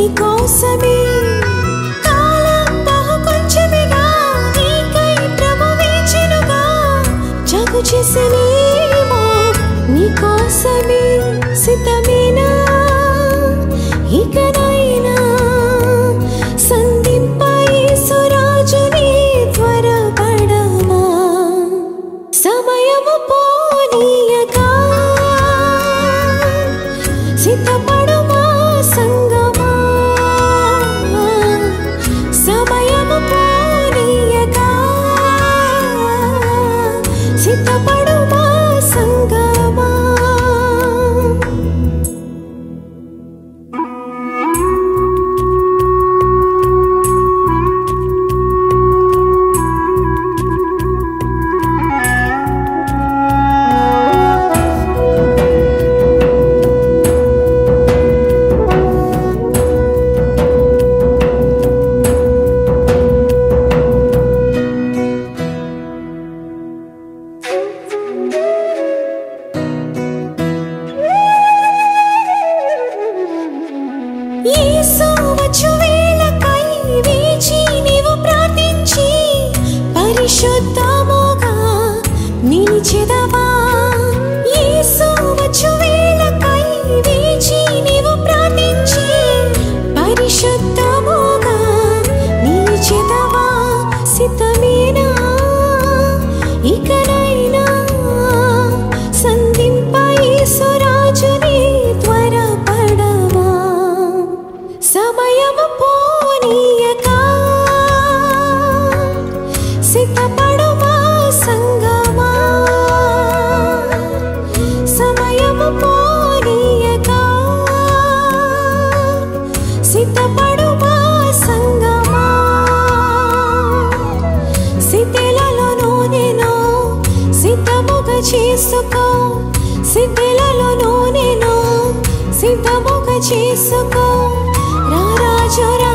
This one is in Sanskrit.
e consumir. 你一切的 చేసుకో. సిద్ధులలో నూనెను సిద్ధముగా చేసుకో. రారాజు రా